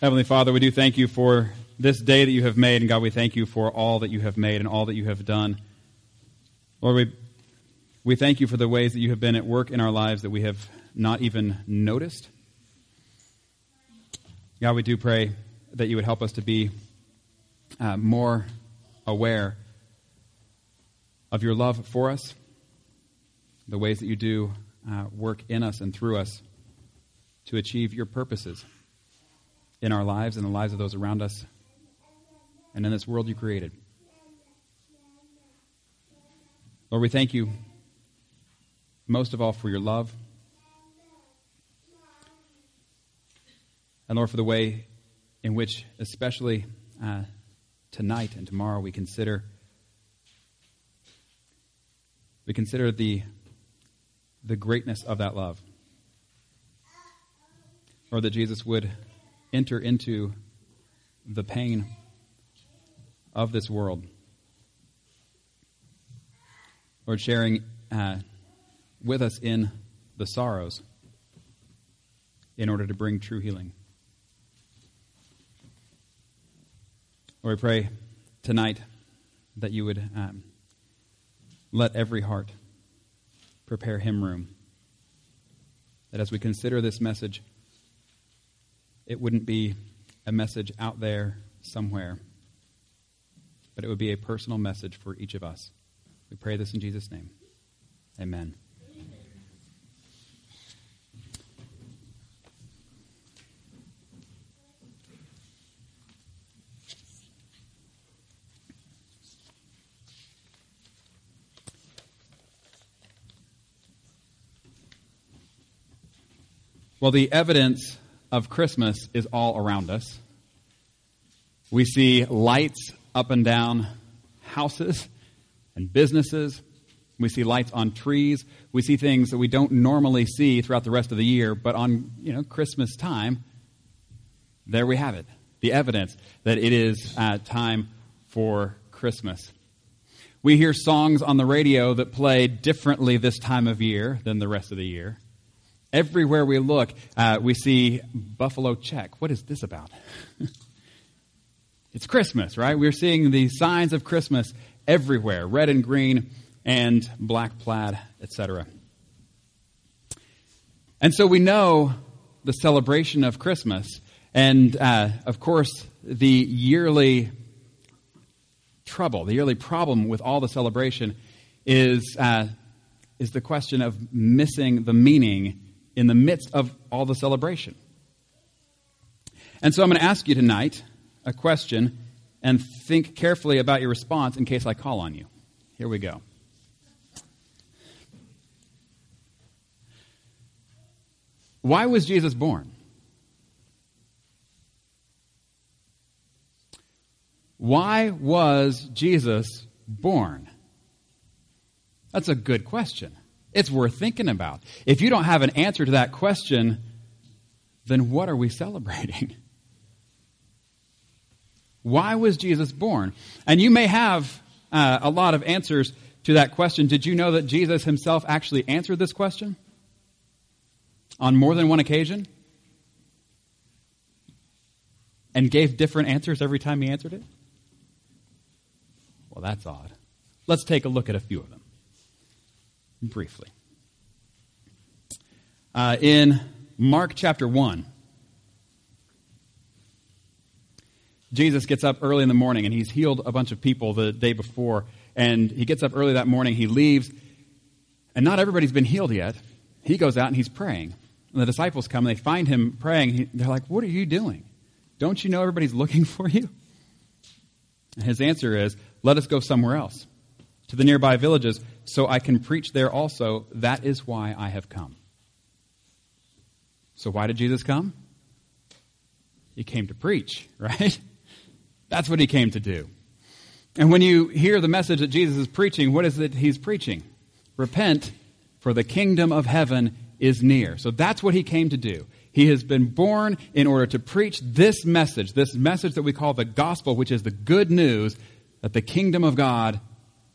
Heavenly Father, we do thank you for this day that you have made, and God, we thank you for all that you have made and all that you have done. Lord, we, we thank you for the ways that you have been at work in our lives that we have not even noticed. God, we do pray that you would help us to be uh, more aware of your love for us, the ways that you do uh, work in us and through us to achieve your purposes in our lives and the lives of those around us and in this world you created. Lord, we thank you most of all for your love. And Lord, for the way in which, especially uh, tonight and tomorrow, we consider we consider the the greatness of that love. Or that Jesus would enter into the pain of this world. Lord, sharing uh, with us in the sorrows in order to bring true healing. Lord, we pray tonight that you would um, let every heart prepare him room. That as we consider this message, it wouldn't be a message out there somewhere, but it would be a personal message for each of us. We pray this in Jesus' name. Amen. Well, the evidence of Christmas is all around us. We see lights up and down houses and businesses. We see lights on trees. We see things that we don't normally see throughout the rest of the year, but on, you know, Christmas time, there we have it. The evidence that it is uh, time for Christmas. We hear songs on the radio that play differently this time of year than the rest of the year. Everywhere we look, uh, we see buffalo check. What is this about? it's Christmas, right? We're seeing the signs of Christmas everywhere red and green and black plaid, etc. And so we know the celebration of Christmas, and uh, of course, the yearly trouble, the yearly problem with all the celebration is, uh, is the question of missing the meaning in the midst of all the celebration. And so I'm going to ask you tonight a question and think carefully about your response in case I call on you. Here we go. Why was Jesus born? Why was Jesus born? That's a good question. It's worth thinking about. If you don't have an answer to that question, then what are we celebrating? Why was Jesus born? And you may have uh, a lot of answers to that question. Did you know that Jesus himself actually answered this question on more than one occasion? And gave different answers every time he answered it? Well, that's odd. Let's take a look at a few of them briefly. Uh, in Mark chapter 1, Jesus gets up early in the morning and he's healed a bunch of people the day before. And he gets up early that morning, he leaves, and not everybody's been healed yet. He goes out and he's praying. And the disciples come and they find him praying. They're like, What are you doing? Don't you know everybody's looking for you? And his answer is, Let us go somewhere else to the nearby villages so I can preach there also. That is why I have come. So, why did Jesus come? He came to preach, right? That's what he came to do. And when you hear the message that Jesus is preaching, what is it he's preaching? Repent, for the kingdom of heaven is near. So that's what he came to do. He has been born in order to preach this message, this message that we call the gospel, which is the good news that the kingdom of God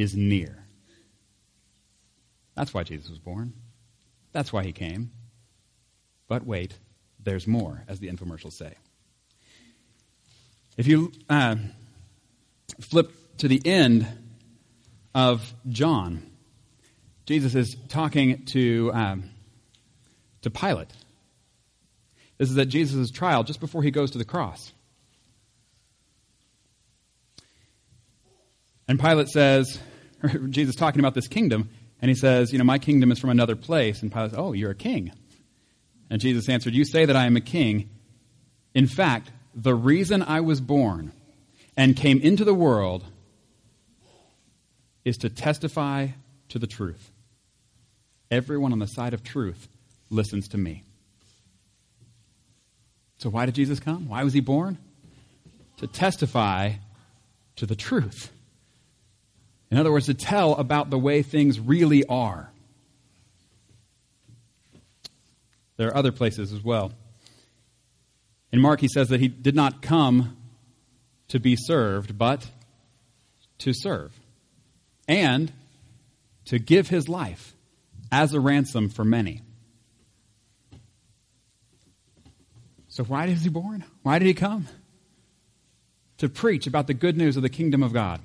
is near. That's why Jesus was born. That's why he came. But wait, there's more, as the infomercials say. If you uh, flip to the end of John, Jesus is talking to, um, to Pilate. This is at Jesus' trial just before he goes to the cross. And Pilate says, Jesus talking about this kingdom, and he says, You know, my kingdom is from another place. And Pilate says, Oh, you're a king. And Jesus answered, You say that I am a king. In fact, the reason I was born and came into the world is to testify to the truth. Everyone on the side of truth listens to me. So, why did Jesus come? Why was he born? To testify to the truth. In other words, to tell about the way things really are. There are other places as well. In Mark, he says that he did not come to be served, but to serve, and to give his life as a ransom for many. So, why was he born? Why did he come? To preach about the good news of the kingdom of God.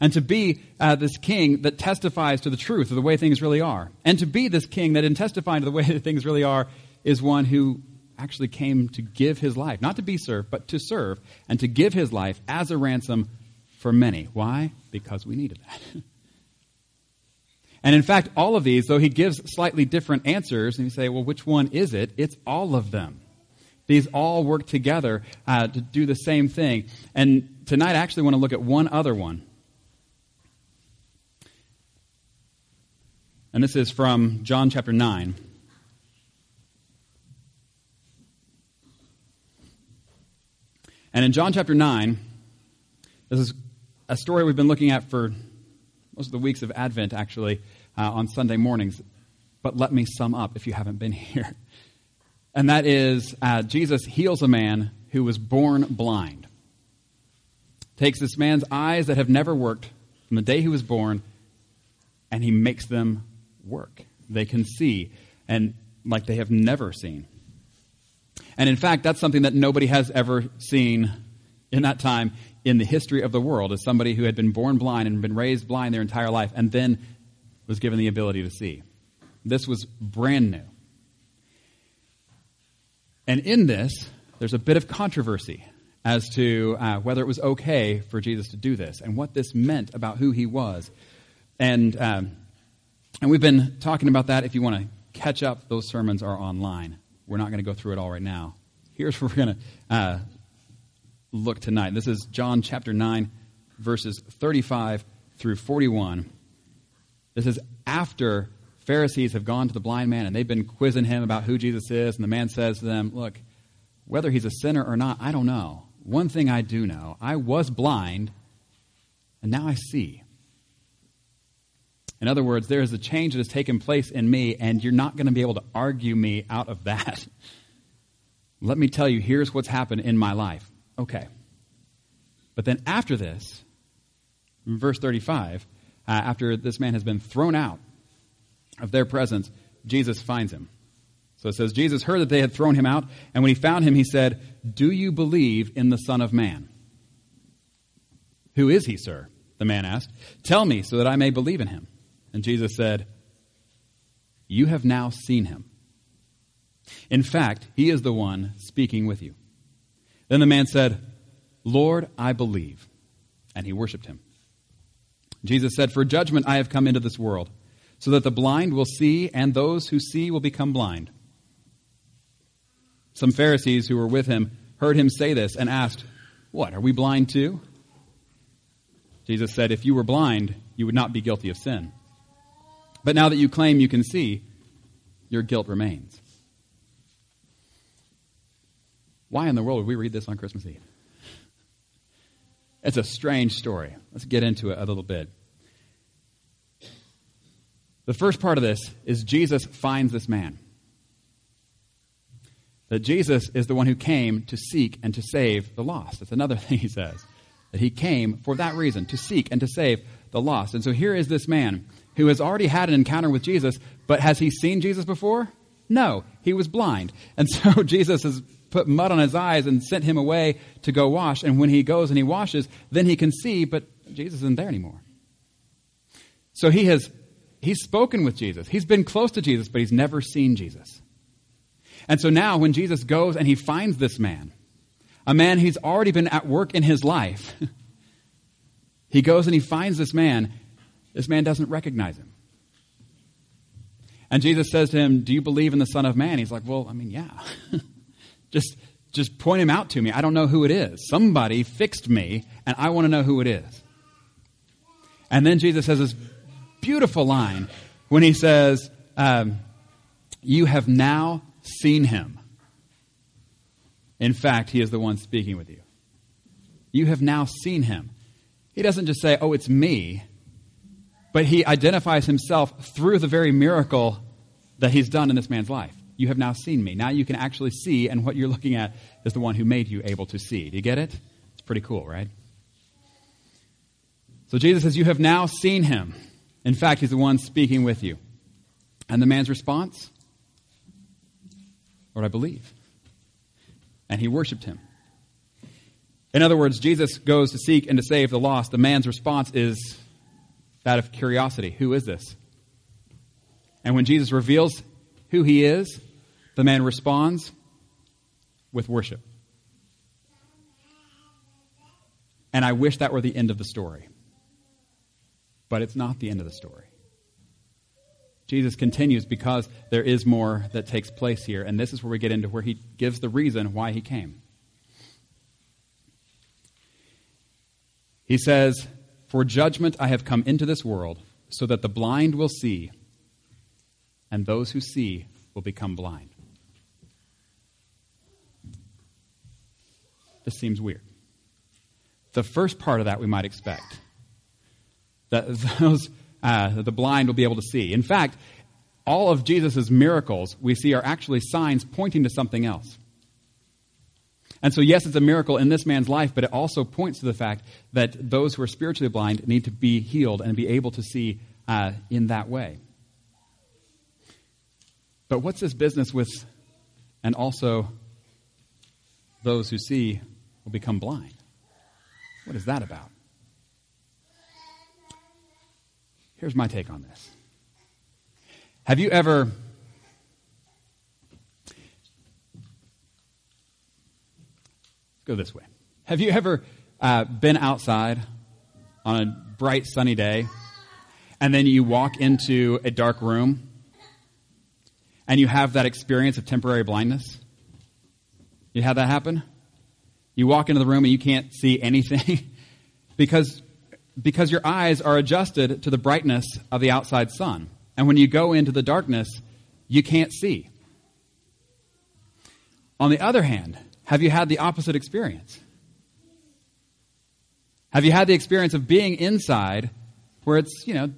And to be uh, this king that testifies to the truth of the way things really are. And to be this king that, in testifying to the way that things really are, is one who actually came to give his life, not to be served, but to serve, and to give his life as a ransom for many. Why? Because we needed that. And in fact, all of these, though he gives slightly different answers, and you say, well, which one is it? It's all of them. These all work together uh, to do the same thing. And tonight, I actually want to look at one other one. And this is from John chapter 9. And in John chapter 9, this is a story we've been looking at for most of the weeks of Advent, actually, uh, on Sunday mornings. But let me sum up if you haven't been here and that is uh, Jesus heals a man who was born blind. Takes this man's eyes that have never worked from the day he was born, and he makes them work. They can see, and like they have never seen. And in fact, that's something that nobody has ever seen in that time in the history of the world as somebody who had been born blind and been raised blind their entire life and then was given the ability to see. This was brand new. And in this, there's a bit of controversy as to uh, whether it was okay for Jesus to do this and what this meant about who he was. And, um, and we've been talking about that. If you want to catch up, those sermons are online. We're not going to go through it all right now. Here's where we're going to uh, look tonight. This is John chapter 9, verses 35 through 41. This is after Pharisees have gone to the blind man and they've been quizzing him about who Jesus is. And the man says to them, Look, whether he's a sinner or not, I don't know. One thing I do know I was blind, and now I see. In other words, there is a change that has taken place in me, and you're not going to be able to argue me out of that. Let me tell you, here's what's happened in my life. Okay. But then after this, verse 35, uh, after this man has been thrown out of their presence, Jesus finds him. So it says, Jesus heard that they had thrown him out, and when he found him, he said, Do you believe in the Son of Man? Who is he, sir? The man asked. Tell me so that I may believe in him. And Jesus said, You have now seen him. In fact, he is the one speaking with you. Then the man said, Lord, I believe. And he worshiped him. Jesus said, For judgment I have come into this world so that the blind will see and those who see will become blind. Some Pharisees who were with him heard him say this and asked, What, are we blind too? Jesus said, If you were blind, you would not be guilty of sin. But now that you claim you can see, your guilt remains. Why in the world would we read this on Christmas Eve? It's a strange story. Let's get into it a little bit. The first part of this is Jesus finds this man. That Jesus is the one who came to seek and to save the lost. That's another thing he says. That he came for that reason, to seek and to save the lost. And so here is this man who has already had an encounter with Jesus, but has he seen Jesus before? No, he was blind. And so Jesus has put mud on his eyes and sent him away to go wash. And when he goes and he washes, then he can see, but Jesus isn't there anymore. So he has he's spoken with Jesus. He's been close to Jesus, but he's never seen Jesus. And so now when Jesus goes and he finds this man, a man he's already been at work in his life, he goes and he finds this man. This man doesn't recognize him. And Jesus says to him, Do you believe in the Son of Man? He's like, Well, I mean, yeah. just, just point him out to me. I don't know who it is. Somebody fixed me, and I want to know who it is. And then Jesus has this beautiful line when he says, um, You have now seen him. In fact, he is the one speaking with you. You have now seen him. He doesn't just say, Oh, it's me, but he identifies himself through the very miracle that he's done in this man's life. You have now seen me. Now you can actually see, and what you're looking at is the one who made you able to see. Do you get it? It's pretty cool, right? So Jesus says, You have now seen him. In fact, he's the one speaking with you. And the man's response? Lord, I believe. And he worshiped him. In other words, Jesus goes to seek and to save the lost. The man's response is that of curiosity. Who is this? And when Jesus reveals who he is, the man responds with worship. And I wish that were the end of the story. But it's not the end of the story. Jesus continues because there is more that takes place here, and this is where we get into where he gives the reason why he came. He says, For judgment I have come into this world, so that the blind will see, and those who see will become blind. This seems weird. The first part of that we might expect that those uh, the blind will be able to see. In fact, all of Jesus' miracles we see are actually signs pointing to something else. And so, yes, it's a miracle in this man's life, but it also points to the fact that those who are spiritually blind need to be healed and be able to see uh, in that way. But what's this business with, and also those who see will become blind? What is that about? Here's my take on this. Have you ever go this way. Have you ever uh, been outside on a bright sunny day and then you walk into a dark room and you have that experience of temporary blindness? You had that happen? You walk into the room and you can't see anything because because your eyes are adjusted to the brightness of the outside sun. And when you go into the darkness, you can't see. On the other hand, have you had the opposite experience? Have you had the experience of being inside where it's, you know,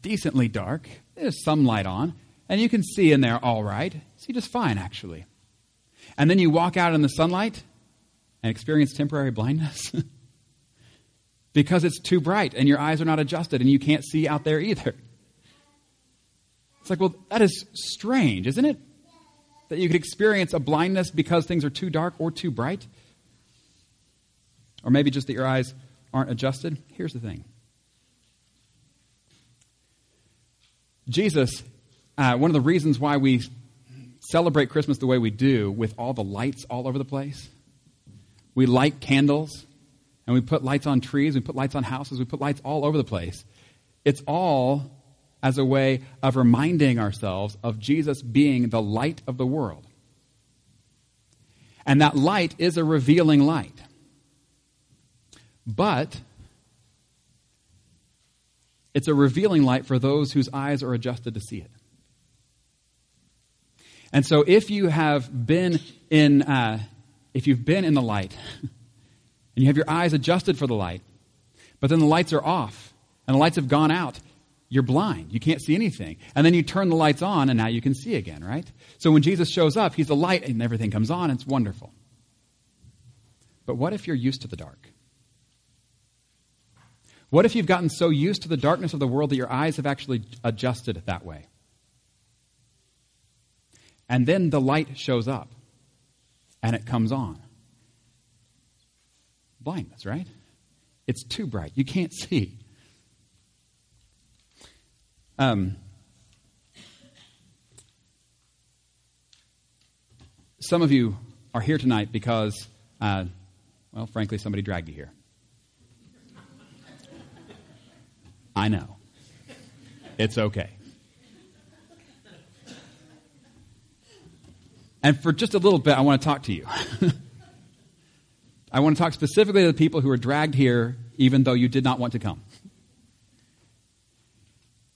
decently dark, there's some light on, and you can see in there all right, see just fine actually. And then you walk out in the sunlight and experience temporary blindness? because it's too bright and your eyes are not adjusted and you can't see out there either. It's like, well, that is strange, isn't it? That you could experience a blindness because things are too dark or too bright. Or maybe just that your eyes aren't adjusted. Here's the thing Jesus, uh, one of the reasons why we celebrate Christmas the way we do, with all the lights all over the place, we light candles and we put lights on trees, we put lights on houses, we put lights all over the place. It's all as a way of reminding ourselves of Jesus being the light of the world. And that light is a revealing light. But it's a revealing light for those whose eyes are adjusted to see it. And so if you have been in, uh, if you've been in the light, and you have your eyes adjusted for the light, but then the lights are off and the lights have gone out, you're blind. You can't see anything. And then you turn the lights on and now you can see again, right? So when Jesus shows up, he's the light and everything comes on. It's wonderful. But what if you're used to the dark? What if you've gotten so used to the darkness of the world that your eyes have actually adjusted that way? And then the light shows up. and it comes on. Blindness, right? It's too bright. You can't see. Um, some of you are here tonight because, uh, well, frankly, somebody dragged you here. I know. It's okay. And for just a little bit, I want to talk to you. I want to talk specifically to the people who are dragged here even though you did not want to come.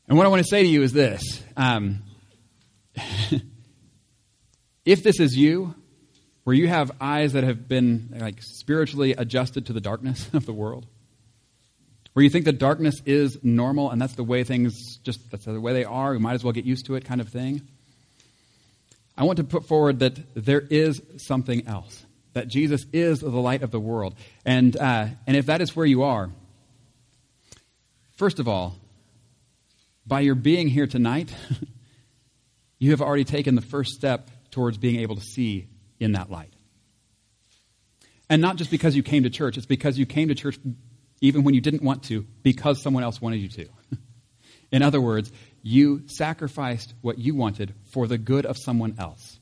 And what I want to say to you is this um, if this is you, where you have eyes that have been like spiritually adjusted to the darkness of the world, where you think that darkness is normal and that's the way things just that's the way they are, we might as well get used to it kind of thing. I want to put forward that there is something else, that Jesus is the light of the world. And, uh, and if that is where you are, first of all, by your being here tonight, you have already taken the first step towards being able to see in that light. And not just because you came to church, it's because you came to church even when you didn't want to, because someone else wanted you to. in other words, you sacrificed what you wanted for the good of someone else.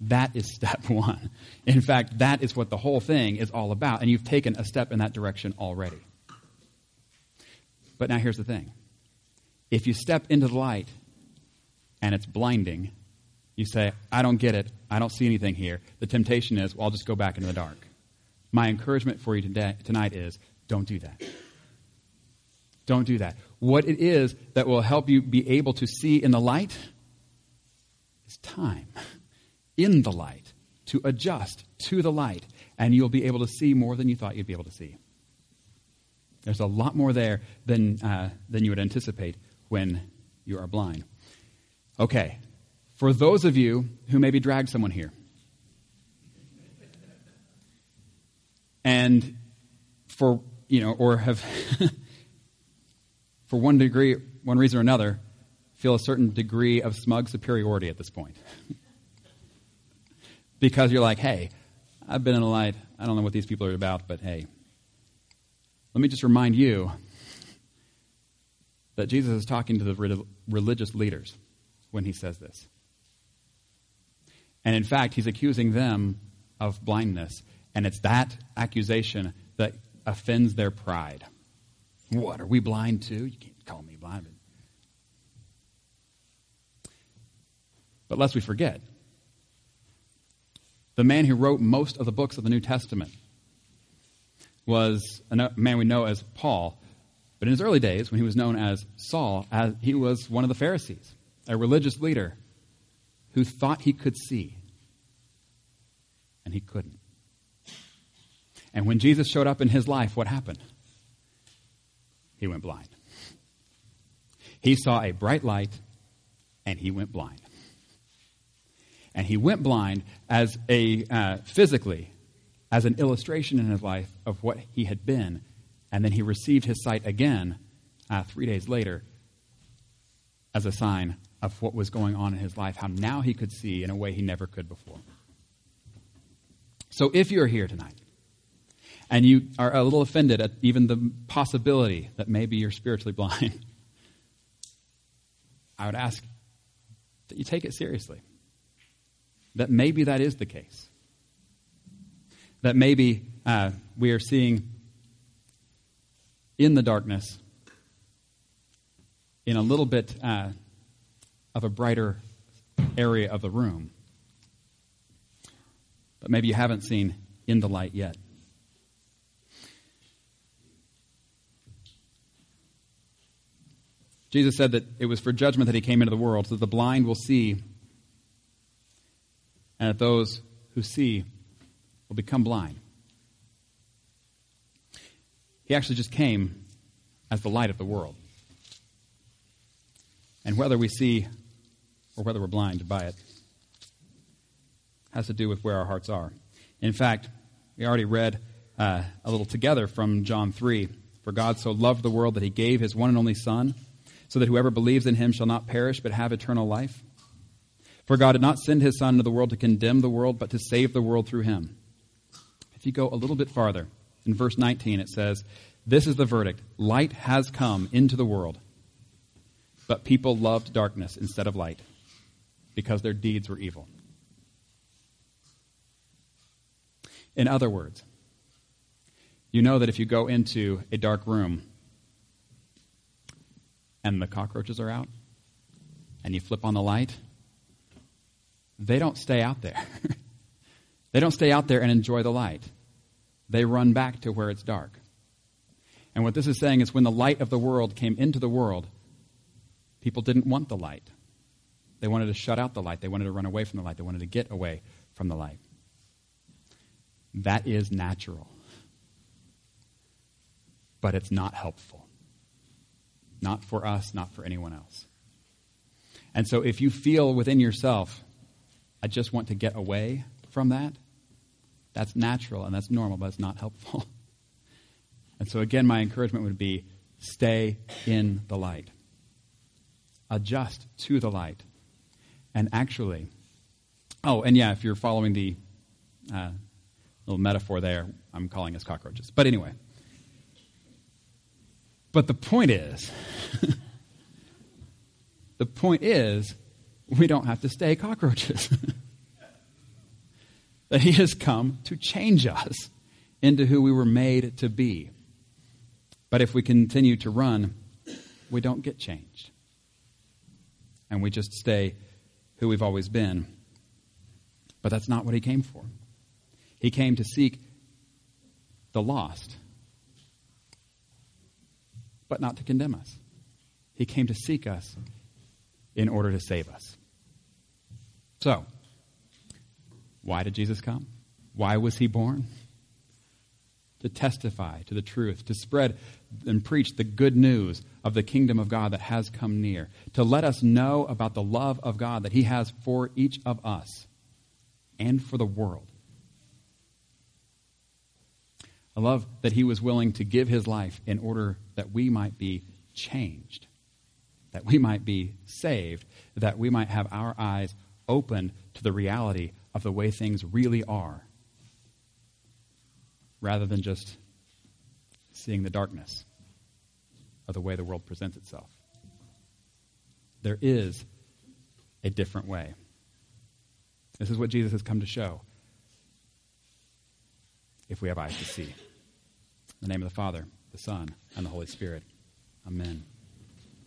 That is step one. In fact, that is what the whole thing is all about, and you've taken a step in that direction already. But now here's the thing if you step into the light and it's blinding, you say, I don't get it. I don't see anything here. The temptation is, well, I'll just go back into the dark. My encouragement for you today, tonight is don't do that. Don't do that. What it is that will help you be able to see in the light is time in the light to adjust to the light, and you'll be able to see more than you thought you'd be able to see. There's a lot more there than, uh, than you would anticipate when you are blind. Okay, for those of you who maybe dragged someone here, and for, you know, or have for one degree, one reason or another, feel a certain degree of smug superiority at this point. because you're like, hey, I've been in the light. I don't know what these people are about, but hey, let me just remind you that Jesus is talking to the religious leaders when he says this. And in fact, he's accusing them of blindness. And it's that accusation that offends their pride. What, are we blind too? You can't call me blind. But lest we forget, the man who wrote most of the books of the New Testament was a man we know as Paul. But in his early days, when he was known as Saul, as he was one of the Pharisees, a religious leader who thought he could see, and he couldn't. And when Jesus showed up in his life, what happened? he went blind. He saw a bright light and he went blind. And he went blind as a uh, physically as an illustration in his life of what he had been. And then he received his sight again uh, three days later as a sign of what was going on in his life, how now he could see in a way he never could before. So if you're here tonight and you are a little offended at even the possibility that maybe you're spiritually blind, I would ask that you take it seriously. That maybe that is the case. That maybe uh, we are seeing in the darkness in a little bit uh, of a brighter area of the room. But maybe you haven't seen in the light yet. Jesus said that it was for judgment that he came into the world, so that the blind will see, and that those who see will become blind. He actually just came as the light of the world. And whether we see or whether we're blind by it has to do with where our hearts are. In fact, we already read uh, a little together from John 3 For God so loved the world that he gave his one and only Son so that whoever believes in him shall not perish but have eternal life. For God did not send his Son into the world to condemn the world, but to save the world through him. If you go a little bit farther, in verse 19 it says, This is the verdict light has come into the world, but people loved darkness instead of light, because their deeds were evil. In other words, you know that if you go into a dark room and the cockroaches are out, and you flip on the light, they don't stay out there. they don't stay out there and enjoy the light. They run back to where it's dark. And what this is saying is when the light of the world came into the world, people didn't want the light. They wanted to shut out the light. They wanted to run away from the light. They wanted to get away from the light. That is natural. But it's not helpful. Not for us, not for anyone else. And so if you feel within yourself, I just want to get away from that, that's natural and that's normal, but it's not helpful. And so, again, my encouragement would be stay in the light, adjust to the light. And actually, oh, and yeah, if you're following the uh, little metaphor there, I'm calling us cockroaches. But anyway. But the point is, the point is, we don't have to stay cockroaches. that He has come to change us into who we were made to be. But if we continue to run, we don't get changed. And we just stay who we've always been. But that's not what He came for. He came to seek the lost, but not to condemn us. He came to seek us in order to save us. So, why did Jesus come? Why was he born? To testify to the truth, to spread and preach the good news of the kingdom of God that has come near, to let us know about the love of God that he has for each of us and for the world. I love that he was willing to give his life in order that we might be changed, that we might be saved, that we might have our eyes opened to the reality of the way things really are, rather than just seeing the darkness of the way the world presents itself. There is a different way. This is what Jesus has come to show if we have eyes to see. In the name of the Father, the Son, and the Holy Spirit. Amen.